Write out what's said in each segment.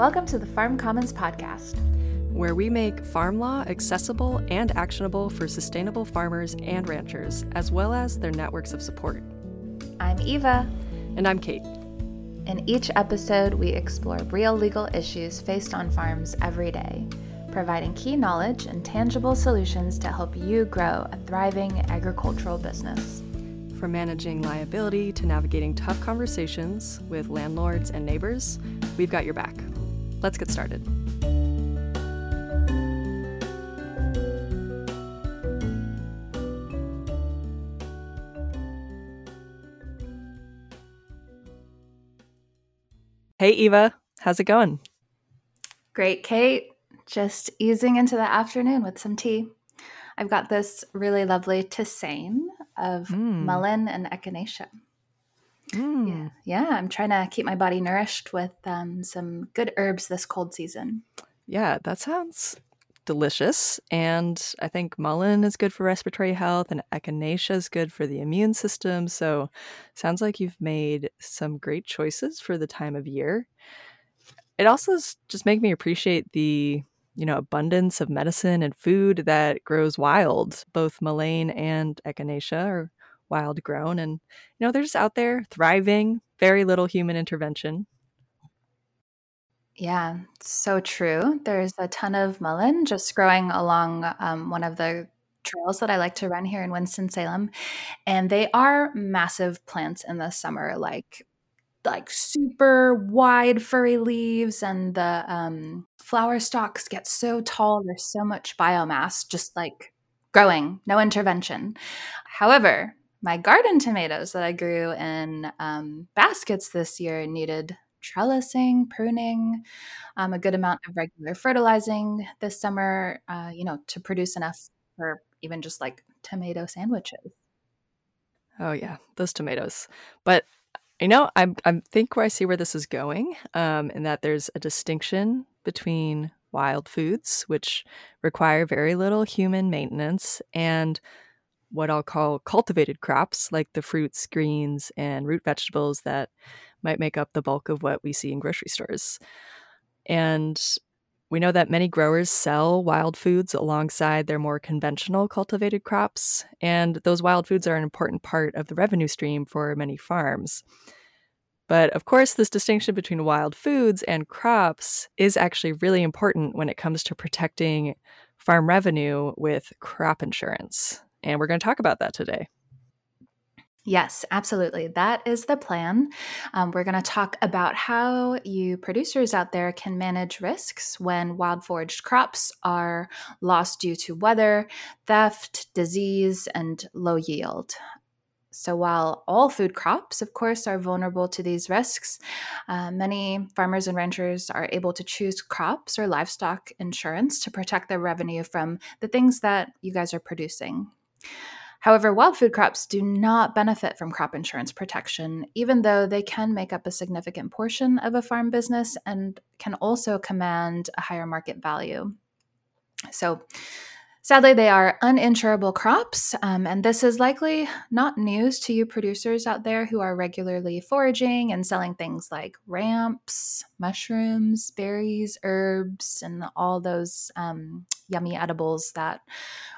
Welcome to the Farm Commons Podcast, where we make farm law accessible and actionable for sustainable farmers and ranchers, as well as their networks of support. I'm Eva. And I'm Kate. In each episode, we explore real legal issues faced on farms every day, providing key knowledge and tangible solutions to help you grow a thriving agricultural business. From managing liability to navigating tough conversations with landlords and neighbors, we've got your back. Let's get started. Hey, Eva, how's it going? Great, Kate. Just easing into the afternoon with some tea. I've got this really lovely tisane of mm. mullein and echinacea. Mm. Yeah, yeah, I'm trying to keep my body nourished with um, some good herbs this cold season. Yeah, that sounds delicious. And I think mullein is good for respiratory health, and echinacea is good for the immune system. So, sounds like you've made some great choices for the time of year. It also just makes me appreciate the you know abundance of medicine and food that grows wild. Both mullein and echinacea are wild grown, and you know they're just out there thriving. Very little human intervention. Yeah, so true. There's a ton of mullein just growing along um, one of the trails that I like to run here in Winston-Salem. And they are massive plants in the summer, like like super wide furry leaves and the um, flower stalks get so tall there's so much biomass just like growing no intervention however my garden tomatoes that i grew in um, baskets this year needed trellising pruning um, a good amount of regular fertilizing this summer uh, you know to produce enough for even just like tomato sandwiches. Oh yeah those tomatoes. But you know, I I think where I see where this is going, um, and that there's a distinction between wild foods, which require very little human maintenance, and what I'll call cultivated crops, like the fruits, greens, and root vegetables that might make up the bulk of what we see in grocery stores. And we know that many growers sell wild foods alongside their more conventional cultivated crops, and those wild foods are an important part of the revenue stream for many farms. But of course, this distinction between wild foods and crops is actually really important when it comes to protecting farm revenue with crop insurance. And we're going to talk about that today. Yes, absolutely. That is the plan. Um, we're going to talk about how you producers out there can manage risks when wild foraged crops are lost due to weather, theft, disease, and low yield. So, while all food crops, of course, are vulnerable to these risks, uh, many farmers and ranchers are able to choose crops or livestock insurance to protect their revenue from the things that you guys are producing. However, wild food crops do not benefit from crop insurance protection, even though they can make up a significant portion of a farm business and can also command a higher market value. So, Sadly, they are uninsurable crops, um, and this is likely not news to you producers out there who are regularly foraging and selling things like ramps, mushrooms, berries, herbs, and all those um, yummy edibles that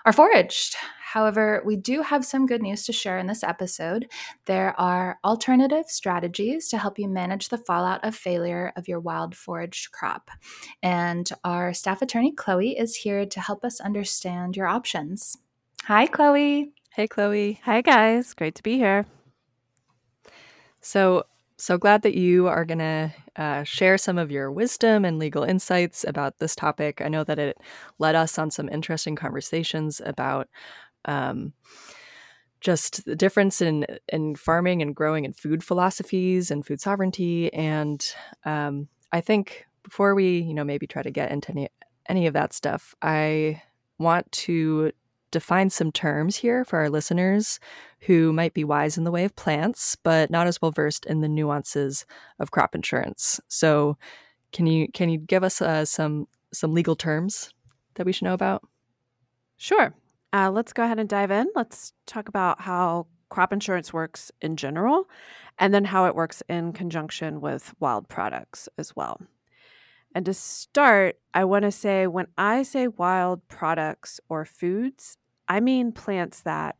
are foraged. However, we do have some good news to share in this episode. There are alternative strategies to help you manage the fallout of failure of your wild foraged crop. And our staff attorney, Chloe, is here to help us understand your options. Hi, Chloe. Hey, Chloe. Hi, guys. Great to be here. So, so glad that you are going to uh, share some of your wisdom and legal insights about this topic. I know that it led us on some interesting conversations about um, just the difference in in farming and growing and food philosophies and food sovereignty. And um, I think before we, you know, maybe try to get into any, any of that stuff, I want to define some terms here for our listeners who might be wise in the way of plants, but not as well versed in the nuances of crop insurance. So, can you can you give us uh, some some legal terms that we should know about? Sure. Uh, let's go ahead and dive in. Let's talk about how crop insurance works in general, and then how it works in conjunction with wild products as well. And to start, I want to say when I say wild products or foods, I mean plants that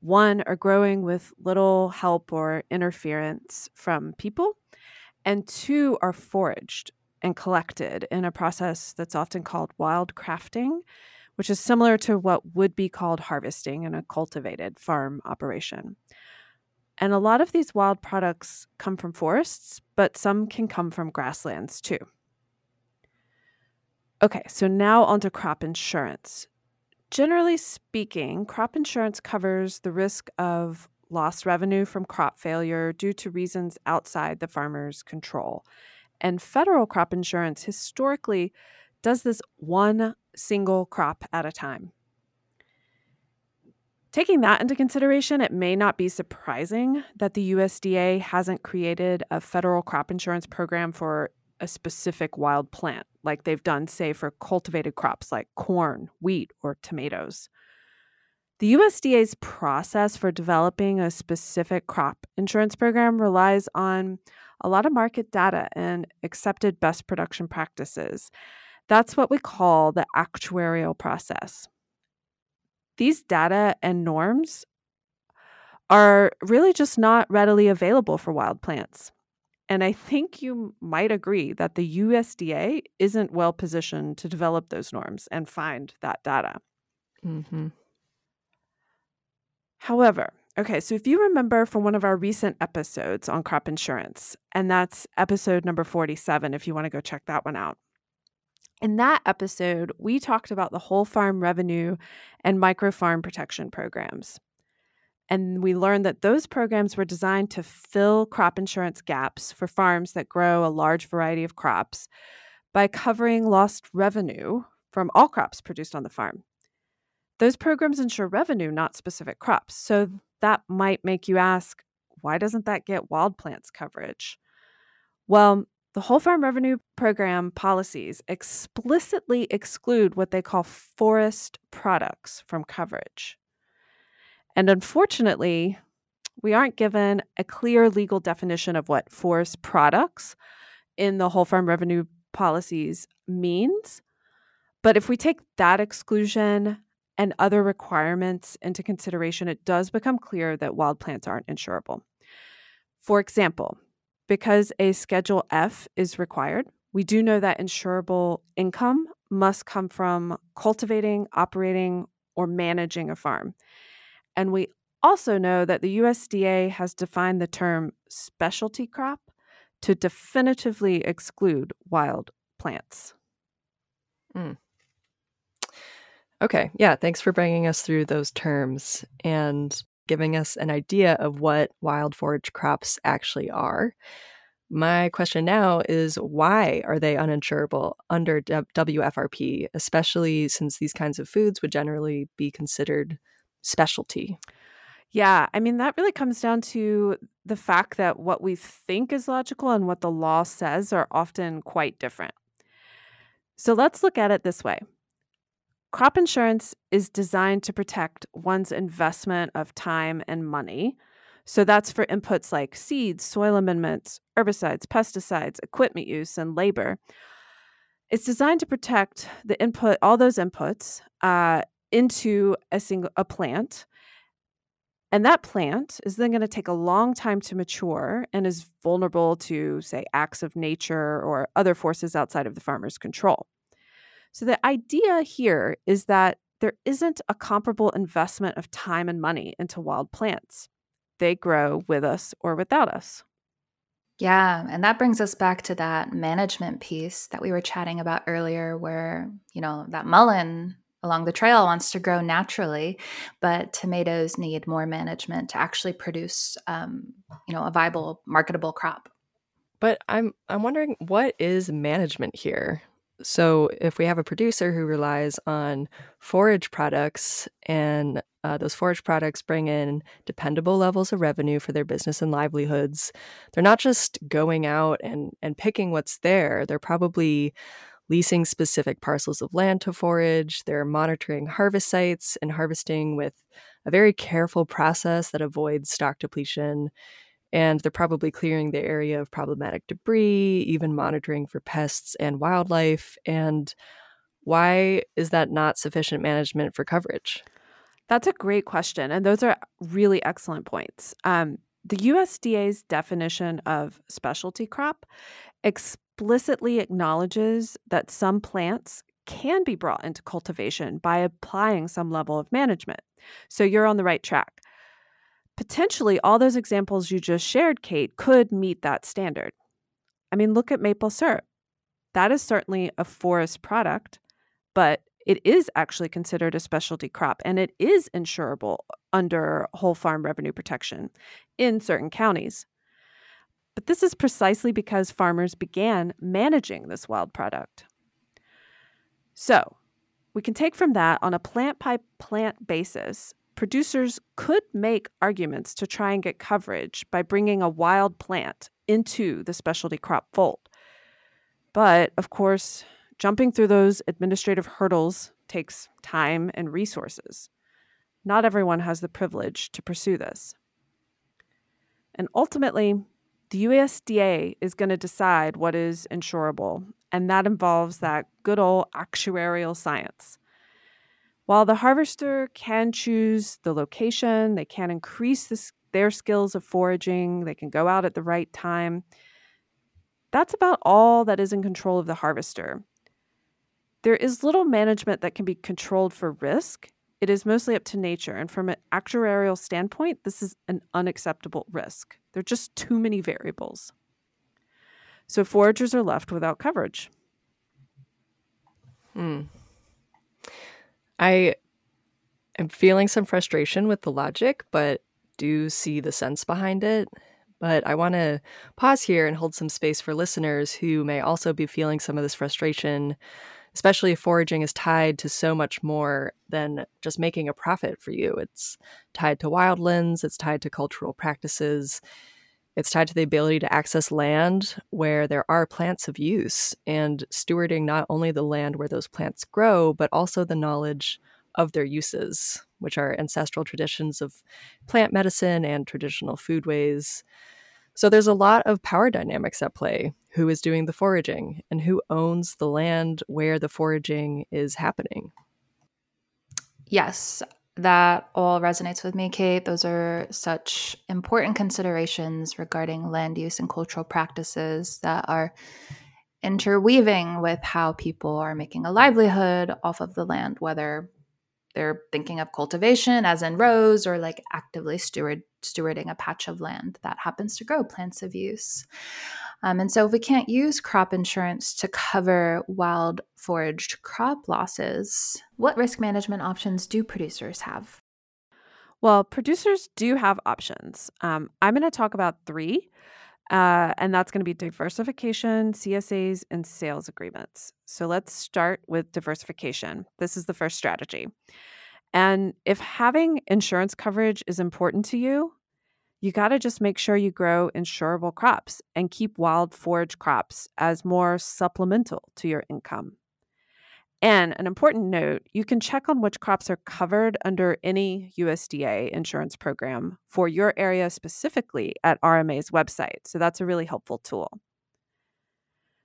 one are growing with little help or interference from people, and two are foraged and collected in a process that's often called wild crafting, which is similar to what would be called harvesting in a cultivated farm operation. And a lot of these wild products come from forests, but some can come from grasslands too. Okay, so now onto crop insurance. Generally speaking, crop insurance covers the risk of lost revenue from crop failure due to reasons outside the farmer's control. And federal crop insurance historically does this one single crop at a time. Taking that into consideration, it may not be surprising that the USDA hasn't created a federal crop insurance program for a specific wild plant, like they've done, say, for cultivated crops like corn, wheat, or tomatoes. The USDA's process for developing a specific crop insurance program relies on a lot of market data and accepted best production practices. That's what we call the actuarial process these data and norms are really just not readily available for wild plants. And I think you might agree that the USDA isn't well positioned to develop those norms and find that data. Mm-hmm. However, okay, so if you remember from one of our recent episodes on crop insurance, and that's episode number 47, if you want to go check that one out, in that episode, we talked about the whole farm revenue and micro farm protection programs. And we learned that those programs were designed to fill crop insurance gaps for farms that grow a large variety of crops by covering lost revenue from all crops produced on the farm. Those programs insure revenue, not specific crops. So that might make you ask, why doesn't that get wild plants coverage? Well, the Whole Farm Revenue Program policies explicitly exclude what they call forest products from coverage. And unfortunately, we aren't given a clear legal definition of what forest products in the Whole Farm Revenue policies means. But if we take that exclusion and other requirements into consideration, it does become clear that wild plants aren't insurable. For example, because a Schedule F is required, we do know that insurable income must come from cultivating, operating, or managing a farm. And we also know that the USDA has defined the term specialty crop to definitively exclude wild plants. Mm. Okay, yeah, thanks for bringing us through those terms. And giving us an idea of what wild forage crops actually are. My question now is why are they uninsurable under WFRP, especially since these kinds of foods would generally be considered specialty? Yeah, I mean, that really comes down to the fact that what we think is logical and what the law says are often quite different. So let's look at it this way Crop insurance is designed to protect one's investment of time and money. So that's for inputs like seeds, soil amendments, herbicides, pesticides, equipment use, and labor. It's designed to protect the input, all those inputs, uh, into a single a plant, and that plant is then going to take a long time to mature and is vulnerable to, say, acts of nature or other forces outside of the farmer's control. So the idea here is that there isn't a comparable investment of time and money into wild plants. They grow with us or without us. Yeah, and that brings us back to that management piece that we were chatting about earlier where, you know, that mullein along the trail wants to grow naturally, but tomatoes need more management to actually produce, um, you know, a viable, marketable crop. But I'm I'm wondering what is management here? So, if we have a producer who relies on forage products and uh, those forage products bring in dependable levels of revenue for their business and livelihoods, they're not just going out and, and picking what's there. They're probably leasing specific parcels of land to forage. They're monitoring harvest sites and harvesting with a very careful process that avoids stock depletion. And they're probably clearing the area of problematic debris, even monitoring for pests and wildlife. And why is that not sufficient management for coverage? That's a great question. And those are really excellent points. Um, the USDA's definition of specialty crop explicitly acknowledges that some plants can be brought into cultivation by applying some level of management. So you're on the right track. Potentially, all those examples you just shared, Kate, could meet that standard. I mean, look at maple syrup. That is certainly a forest product, but it is actually considered a specialty crop and it is insurable under whole farm revenue protection in certain counties. But this is precisely because farmers began managing this wild product. So, we can take from that on a plant by plant basis, producers could make arguments to try and get coverage by bringing a wild plant into the specialty crop fold. But of course, jumping through those administrative hurdles takes time and resources. Not everyone has the privilege to pursue this. And ultimately, the USDA is going to decide what is insurable, and that involves that good old actuarial science. While the harvester can choose the location, they can increase the, their skills of foraging, they can go out at the right time. That's about all that is in control of the harvester. There is little management that can be controlled for risk. It is mostly up to nature. And from an actuarial standpoint, this is an unacceptable risk. There are just too many variables. So foragers are left without coverage. Hmm. I am feeling some frustration with the logic, but do see the sense behind it. But I want to pause here and hold some space for listeners who may also be feeling some of this frustration, especially if foraging is tied to so much more than just making a profit for you. It's tied to wildlands, it's tied to cultural practices, it's tied to the ability to access land where there are plants of use and stewarding not only the land where those plants grow, but also the knowledge of their uses, which are ancestral traditions of plant medicine and traditional foodways. So there's a lot of power dynamics at play. Who is doing the foraging and who owns the land where the foraging is happening? Yes, that all resonates with me, Kate. Those are such important considerations regarding land use and cultural practices that are interweaving with how people are making a livelihood off of the land, whether they're thinking of cultivation as in rows or like actively steward stewarding a patch of land that happens to grow plants of use. Um, and so, if we can't use crop insurance to cover wild foraged crop losses, what risk management options do producers have? Well, producers do have options. Um, I'm going to talk about three, uh, and that's going to be diversification, CSAs, and sales agreements. So let's start with diversification. This is the first strategy. And if having insurance coverage is important to you, you got to just make sure you grow insurable crops and keep wild forage crops as more supplemental to your income. And an important note you can check on which crops are covered under any USDA insurance program for your area specifically at RMA's website. So that's a really helpful tool.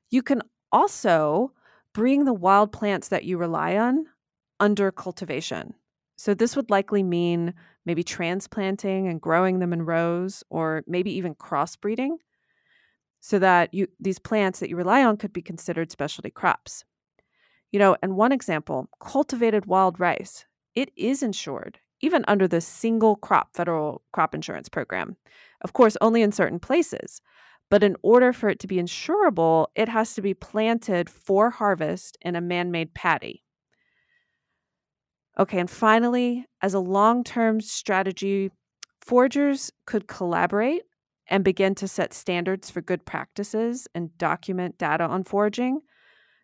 You can also bring the wild plants that you rely on under cultivation. So this would likely mean maybe transplanting and growing them in rows or maybe even crossbreeding so that you these plants that you rely on could be considered specialty crops. You know, and one example, cultivated wild rice, it is insured even under the single crop federal crop insurance program. Of course, only in certain places. But in order for it to be insurable, it has to be planted for harvest in a man made paddy. Okay, and finally, as a long term strategy, foragers could collaborate and begin to set standards for good practices and document data on foraging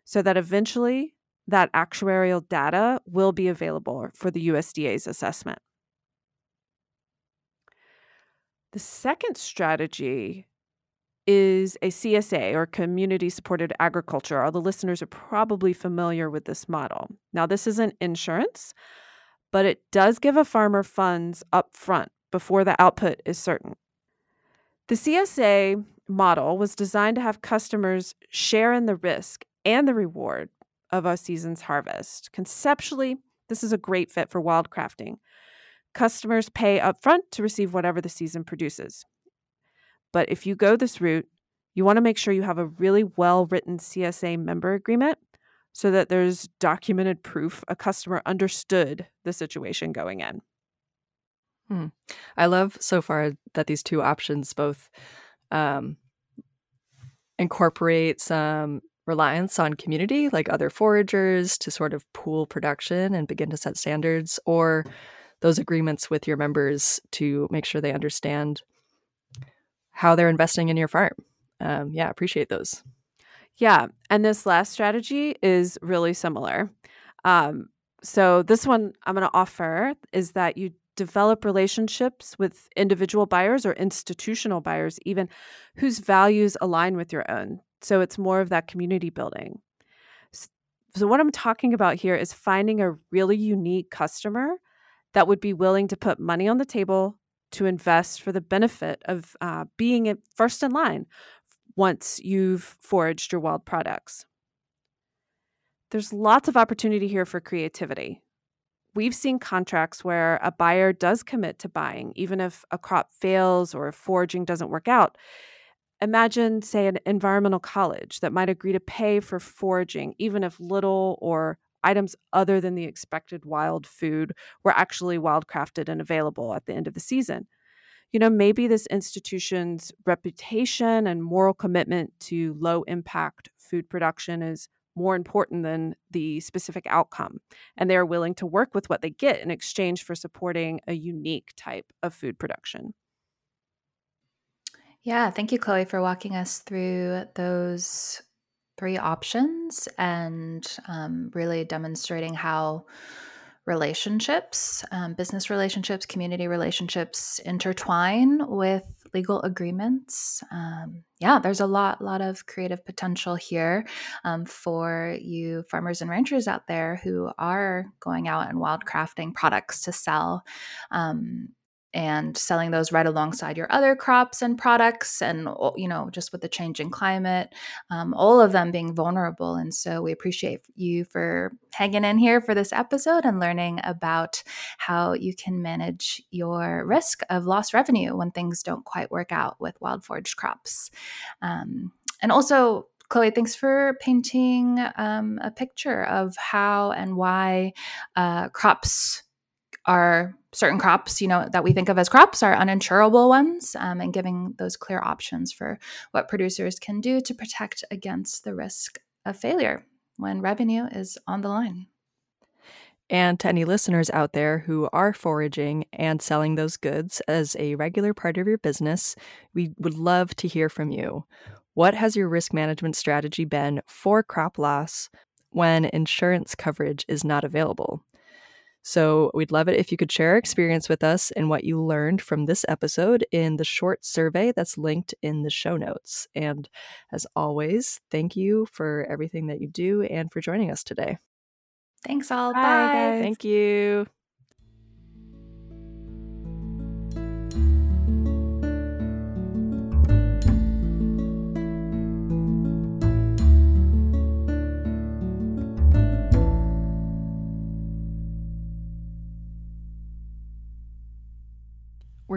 so that eventually that actuarial data will be available for the USDA's assessment. The second strategy is a CSA or community supported agriculture. All the listeners are probably familiar with this model. Now, this isn't insurance, but it does give a farmer funds up front before the output is certain. The CSA model was designed to have customers share in the risk and the reward of a season's harvest. Conceptually, this is a great fit for wildcrafting. Customers pay upfront to receive whatever the season produces. But if you go this route, you want to make sure you have a really well written CSA member agreement so that there's documented proof a customer understood the situation going in. Hmm. I love so far that these two options both um, incorporate some reliance on community, like other foragers, to sort of pool production and begin to set standards, or those agreements with your members to make sure they understand how they're investing in your farm. Um, yeah, appreciate those. Yeah. And this last strategy is really similar. Um, so, this one I'm going to offer is that you develop relationships with individual buyers or institutional buyers, even whose values align with your own. So it's more of that community building. So, what I'm talking about here is finding a really unique customer that would be willing to put money on the table to invest for the benefit of uh, being first in line once you've foraged your wild products. There's lots of opportunity here for creativity. We've seen contracts where a buyer does commit to buying, even if a crop fails or if foraging doesn't work out. Imagine, say, an environmental college that might agree to pay for foraging, even if little or items other than the expected wild food were actually wildcrafted and available at the end of the season. You know, maybe this institution's reputation and moral commitment to low impact food production is more important than the specific outcome. And they are willing to work with what they get in exchange for supporting a unique type of food production. Yeah, thank you, Chloe, for walking us through those three options and um, really demonstrating how relationships, um, business relationships, community relationships intertwine with legal agreements. Um, yeah, there's a lot, lot of creative potential here um, for you farmers and ranchers out there who are going out and wildcrafting products to sell. Um, and selling those right alongside your other crops and products and you know just with the changing climate um, all of them being vulnerable. And so we appreciate you for hanging in here for this episode and learning about how you can manage your risk of lost revenue when things don't quite work out with wild foraged crops. Um, and also Chloe, thanks for painting um, a picture of how and why uh, crops are certain crops, you know, that we think of as crops are uninsurable ones, um, and giving those clear options for what producers can do to protect against the risk of failure when revenue is on the line. And to any listeners out there who are foraging and selling those goods as a regular part of your business, we would love to hear from you. What has your risk management strategy been for crop loss when insurance coverage is not available? So we'd love it if you could share experience with us and what you learned from this episode in the short survey that's linked in the show notes. And as always, thank you for everything that you do and for joining us today. Thanks all. Bye. Bye thank you.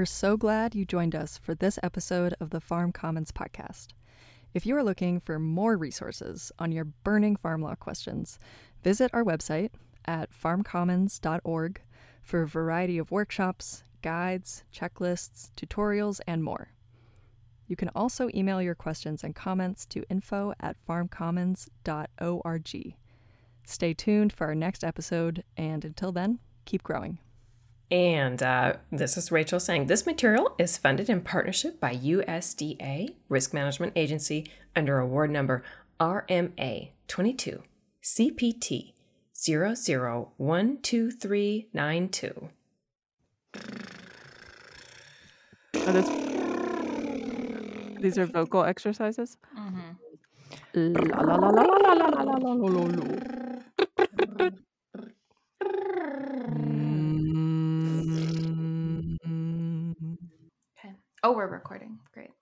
We're so glad you joined us for this episode of the Farm Commons podcast. If you are looking for more resources on your burning farm law questions, visit our website at farmcommons.org for a variety of workshops, guides, checklists, tutorials, and more. You can also email your questions and comments to info at farmcommons.org. Stay tuned for our next episode, and until then, keep growing. And uh, this is Rachel saying this material is funded in partnership by USDA Risk Management Agency under award number RMA 22 CPT 0012392. Are this, these are vocal exercises? Mm-hmm. La, la, la, la, la, la, la, la, la, la, la. Oh, we're recording. Great.